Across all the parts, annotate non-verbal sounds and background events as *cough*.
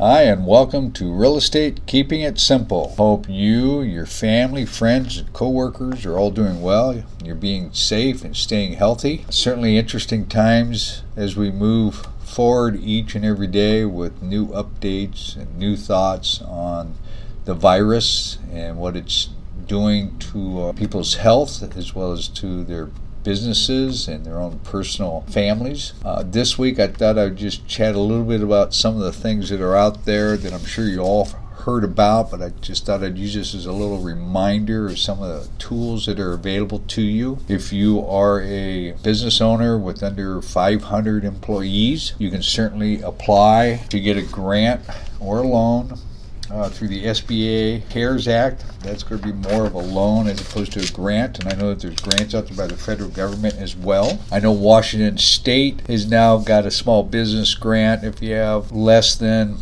Hi, and welcome to Real Estate Keeping It Simple. Hope you, your family, friends, and coworkers are all doing well. You're being safe and staying healthy. Certainly interesting times as we move forward each and every day with new updates and new thoughts on the virus and what it's doing to uh, people's health as well as to their businesses and their own personal families. Uh, this week, I thought I'd just chat a little bit about some of the things that are out there that I'm sure you all heard about, but I just thought I'd use this as a little reminder of some of the tools that are available to you. If you are a business owner with under 500 employees, you can certainly apply to get a grant or a loan uh, through the SBA CARES Act. That's going to be more of a loan as opposed to a grant. And I know that there's grants out there by the federal government as well. I know Washington State has now got a small business grant if you have less than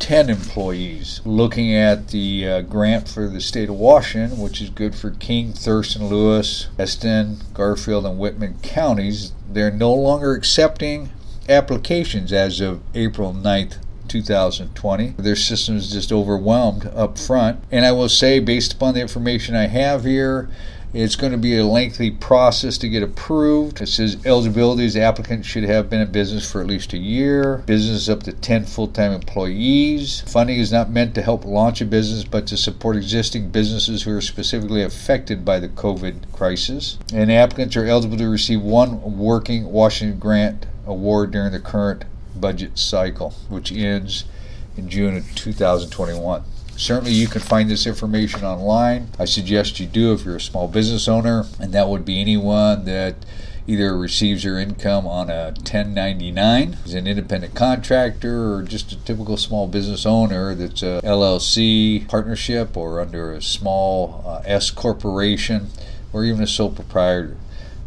10 employees. Looking at the uh, grant for the state of Washington, which is good for King, Thurston, Lewis, Eston, Garfield, and Whitman counties, they're no longer accepting applications as of April 9th, 2020. Their system is just overwhelmed up front. And I will say, based upon the information I have here, it's going to be a lengthy process to get approved. It says eligibility is applicants should have been in business for at least a year. Business up to 10 full time employees. Funding is not meant to help launch a business, but to support existing businesses who are specifically affected by the COVID crisis. And applicants are eligible to receive one working Washington grant award during the current budget cycle, which ends in June of 2021. Certainly, you can find this information online. I suggest you do if you're a small business owner, and that would be anyone that either receives their income on a 1099 as an independent contractor or just a typical small business owner that's a LLC partnership or under a small uh, S corporation or even a sole proprietor.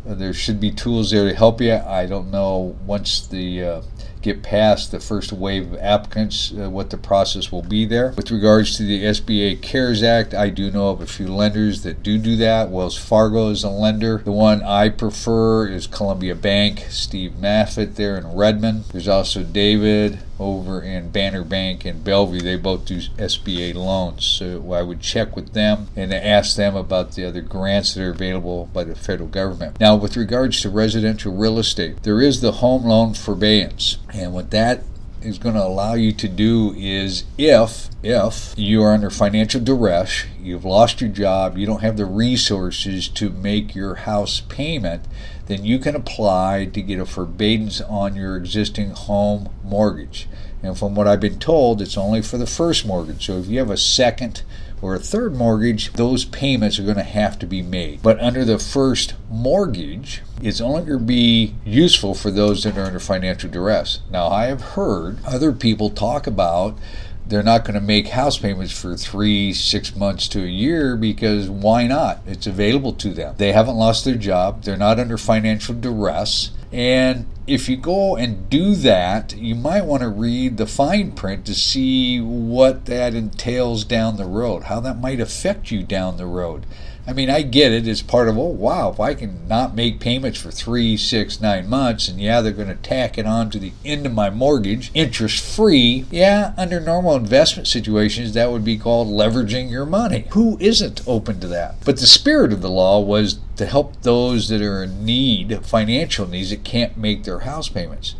There should be tools there to help you. I don't know once the uh, get past the first wave of applicants, uh, what the process will be there. With regards to the SBA CARES Act, I do know of a few lenders that do do that. Wells Fargo is a lender. The one I prefer is Columbia Bank, Steve Maffett there in Redmond. There's also David over in Banner Bank in Bellevue. They both do SBA loans. So I would check with them and ask them about the other grants that are available by the federal government. Now, with regards to residential real estate, there is the home loan forbearance. And what that is going to allow you to do is if if you are under financial duress, you've lost your job, you don't have the resources to make your house payment, then you can apply to get a forbearance on your existing home mortgage. And from what I've been told, it's only for the first mortgage. So if you have a second or a third mortgage, those payments are going to have to be made. But under the first mortgage, it's only going to be useful for those that are under financial duress. Now, I have heard other people talk about they're not going to make house payments for three, six months to a year because why not? It's available to them. They haven't lost their job, they're not under financial duress. And if you go and do that, you might want to read the fine print to see what that entails down the road, how that might affect you down the road. I mean, I get it as part of, oh, wow, if I can not make payments for three, six, nine months, and yeah, they're going to tack it on to the end of my mortgage, interest free, yeah, under normal investment situations, that would be called leveraging your money. Who isn't open to that? But the spirit of the law was to help those that are in need, financial needs, that can't make their house payments.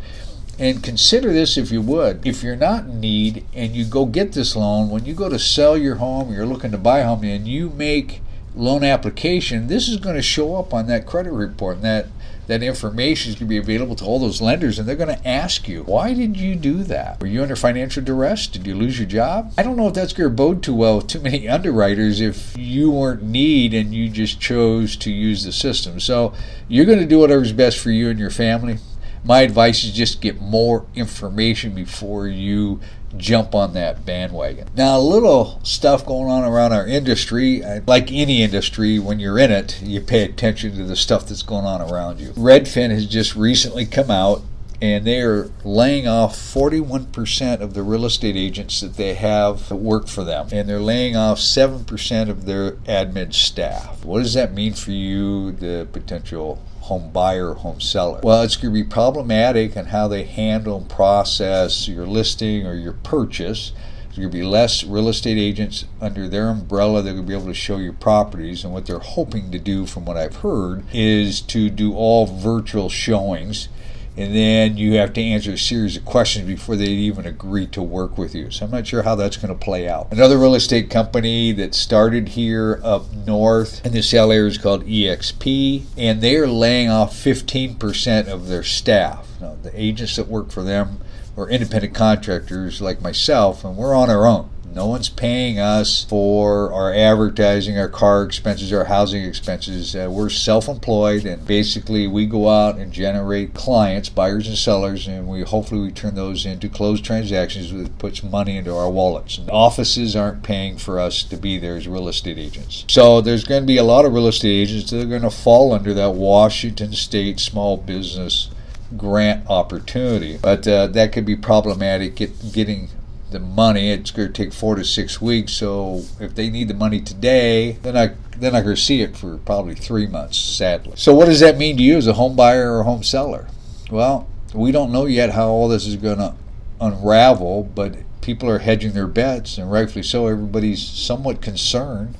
And consider this if you would. If you're not in need and you go get this loan, when you go to sell your home, you're looking to buy a home, and you make loan application, this is going to show up on that credit report, and that that information is going to be available to all those lenders, and they're going to ask you, why did you do that? Were you under financial duress? Did you lose your job? I don't know if that's going to bode too well with too many *laughs* underwriters if you weren't need and you just chose to use the system. So you're going to do whatever's best for you and your family. My advice is just get more information before you jump on that bandwagon. Now, a little stuff going on around our industry. Uh, like any industry, when you're in it, you pay attention to the stuff that's going on around you. Redfin has just recently come out and they are laying off 41% of the real estate agents that they have that work for them. And they're laying off 7% of their admin staff. What does that mean for you, the potential home buyer home seller. Well, it's going to be problematic in how they handle and process your listing or your purchase. There's going to be less real estate agents under their umbrella that will be able to show you properties. And what they're hoping to do, from what I've heard, is to do all virtual showings and then you have to answer a series of questions before they even agree to work with you. So I'm not sure how that's going to play out. Another real estate company that started here up north in Seattle area is called EXP, and they are laying off 15% of their staff. Now, the agents that work for them are independent contractors like myself, and we're on our own. No one's paying us for our advertising, our car expenses, our housing expenses. Uh, we're self employed and basically we go out and generate clients, buyers and sellers, and we hopefully we turn those into closed transactions that puts money into our wallets. And offices aren't paying for us to be there as real estate agents. So there's going to be a lot of real estate agents that are going to fall under that Washington State small business grant opportunity. But uh, that could be problematic get, getting the money. It's going to take four to six weeks. So if they need the money today, then I then I could see it for probably three months. Sadly. So what does that mean to you as a home buyer or home seller? Well, we don't know yet how all this is going to unravel, but people are hedging their bets, and rightfully so. Everybody's somewhat concerned.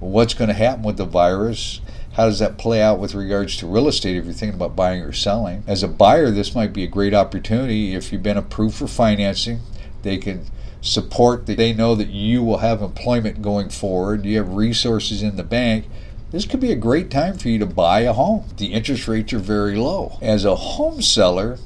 What's going to happen with the virus? How does that play out with regards to real estate if you're thinking about buying or selling? As a buyer, this might be a great opportunity if you've been approved for financing. They can support that they know that you will have employment going forward. You have resources in the bank. This could be a great time for you to buy a home. The interest rates are very low. As a home seller,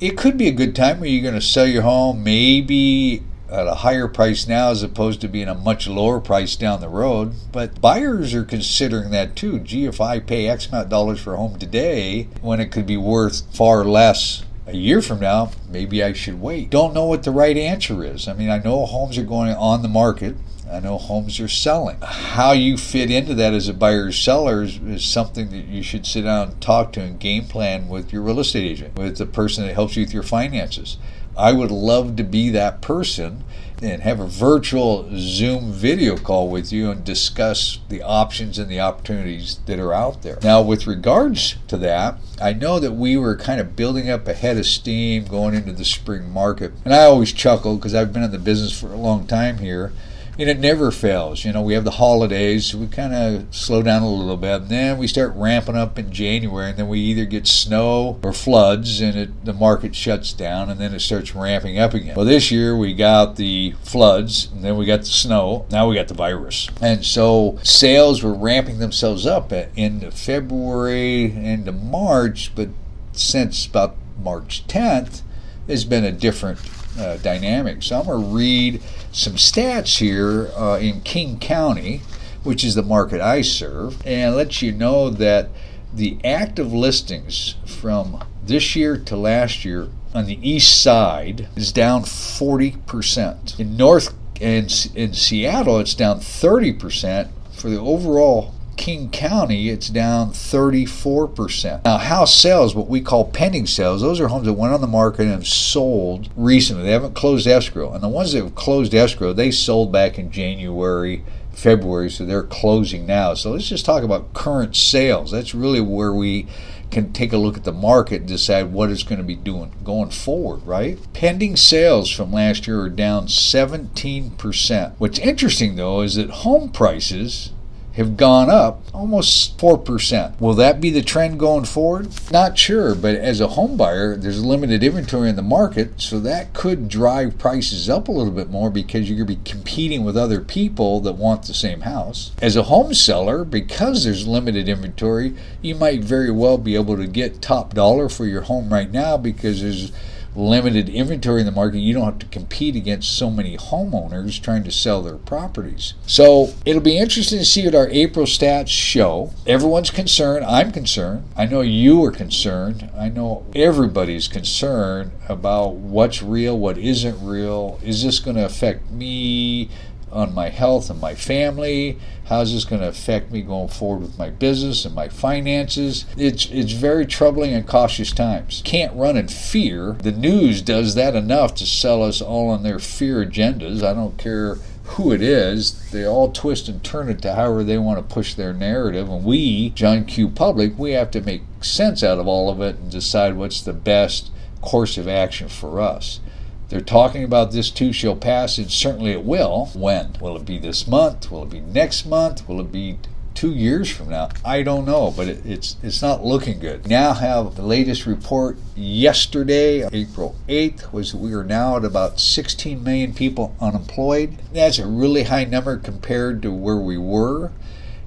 it could be a good time where you're going to sell your home maybe at a higher price now as opposed to being a much lower price down the road. But buyers are considering that too. Gee, if I pay X amount of dollars for a home today when it could be worth far less a year from now, maybe I should wait. Don't know what the right answer is. I mean, I know homes are going on the market. I know homes are selling. How you fit into that as a buyer or seller is, is, something that you should sit down and talk to and game plan with your real estate agent, with the person that helps you with your finances. I would love to be that person and have a virtual Zoom video call with you and discuss the options and the opportunities that are out there. Now, with regards to that, I know that we were kind of building up a head of steam going into the spring market. And I always chuckle because I've been in the business for a long time here and it never fails. You know, we have the holidays, we kind of slow down a little bit, and then we start ramping up in January, and then we either get snow or floods, and it, the market shuts down, and then it starts ramping up again. Well, this year we got the floods, and then we got the snow, now we got the virus, and so sales were ramping themselves up at into February into March, but since about March 10th, has been a different uh, dynamic. So I'm going to read some stats here uh, in King County, which is the market I serve, and let you know that the active listings from this year to last year on the east side is down 40%. In North and in Seattle, it's down 30%. For the overall King County, it's down 34%. Now, house sales, what we call pending sales, those are homes that went on the market and have sold recently. They haven't closed escrow. And the ones that have closed escrow, they sold back in January, February, so they're closing now. So let's just talk about current sales. That's really where we can take a look at the market and decide what it's going to be doing going forward, right? Pending sales from last year are down 17%. What's interesting though is that home prices have gone up almost 4%. Will that be the trend going forward? Not sure, but as a home buyer, there's limited inventory in the market, so that could drive prices up a little bit more because you're going to be competing with other people that want the same house. As a home seller, because there's limited inventory, you might very well be able to get top dollar for your home right now because there's limited inventory in the market, you don't have to compete against so many homeowners trying to sell their properties. So it'll be interesting to see what our April stats show. Everyone's concerned. I'm concerned. I know you are concerned. I know everybody's concerned about what's real, what isn't real. Is this going to affect me? On my health and my family? How's this going to affect me going forward with my business and my finances? It's it's very troubling and cautious times. Can't run in fear. The news does that enough to sell us all on their fear agendas. I don't care who it is, they all twist and turn it to however they want to push their narrative. And we, John Q. Public, we have to make sense out of all of it and decide what's the best course of action for us. They're talking about this too shall pass, and certainly it will. When? Will it be this month? Will it be next month? Will it be two years from now? I don't know, but it, it's it's not looking good. Now have the latest report yesterday, April 8th, was we are now at about 16 million people unemployed. That's a really high number compared to where we were,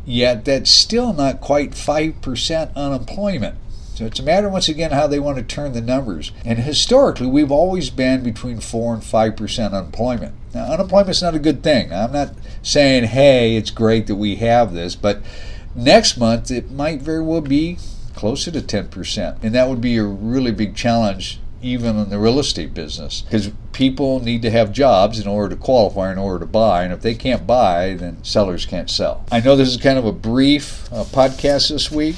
yet that's still not quite 5% unemployment. So it's a matter, once again, how they want to turn the numbers. And historically, we've always been between 4 and 5% unemployment. Now, unemployment's not a good thing. I'm not saying, hey, it's great that we have this, but next month it might very well be closer to 10%. And that would be a really big challenge even in the real estate business because people need to have jobs in order to qualify in order to buy and if they can't buy then sellers can't sell i know this is kind of a brief uh, podcast this week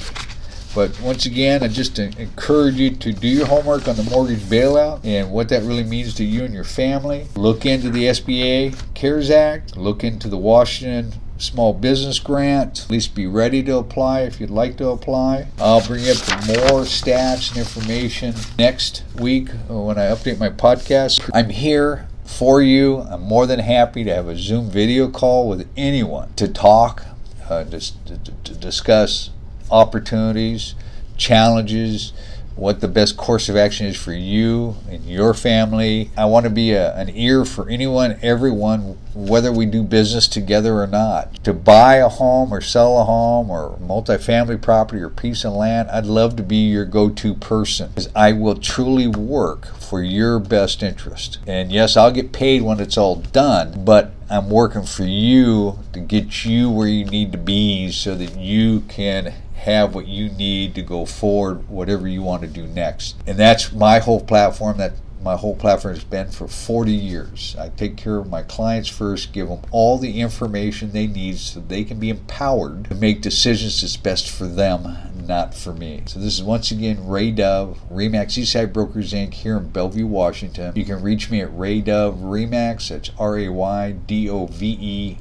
but once again, I just encourage you to do your homework on the mortgage bailout and what that really means to you and your family. Look into the SBA CARES Act, look into the Washington small business grant. At least be ready to apply if you'd like to apply. I'll bring up more stats and information next week when I update my podcast. I'm here for you. I'm more than happy to have a Zoom video call with anyone to talk, uh, to, to, to discuss opportunities, challenges, what the best course of action is for you and your family. I want to be a, an ear for anyone, everyone, whether we do business together or not. To buy a home or sell a home or multifamily property or piece of land, I'd love to be your go to person because I will truly work for your best interest. And yes, I'll get paid when it's all done, but I'm working for you to get you where you need to be so that you can have what you need to go forward, whatever you want to do next. And that's my whole platform. That my whole platform has been for 40 years. I take care of my clients first, give them all the information they need so they can be empowered to make decisions that's best for them, not for me. So this is once again Ray Dove, Remax Eastside Brokers Inc. here in Bellevue, Washington. You can reach me at Ray Dove Remax. That's R A Y D O V E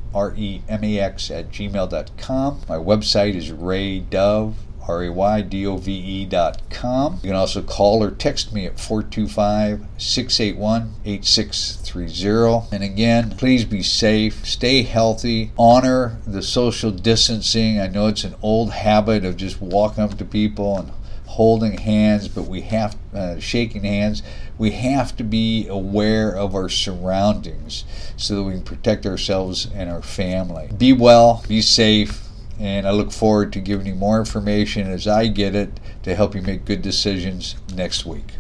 R E website is Ray Dove R-A-Y-D-O-V-E dot com. You can also call or text me at 425-681-8630. And again, please be safe, stay healthy, honor the social distancing. I know it's an old habit of just walking up to people and holding hands, but we have uh, shaking hands. We have to be aware of our surroundings so that we can protect ourselves and our family. Be well, be safe and I look forward to giving you more information as I get it to help you make good decisions next week.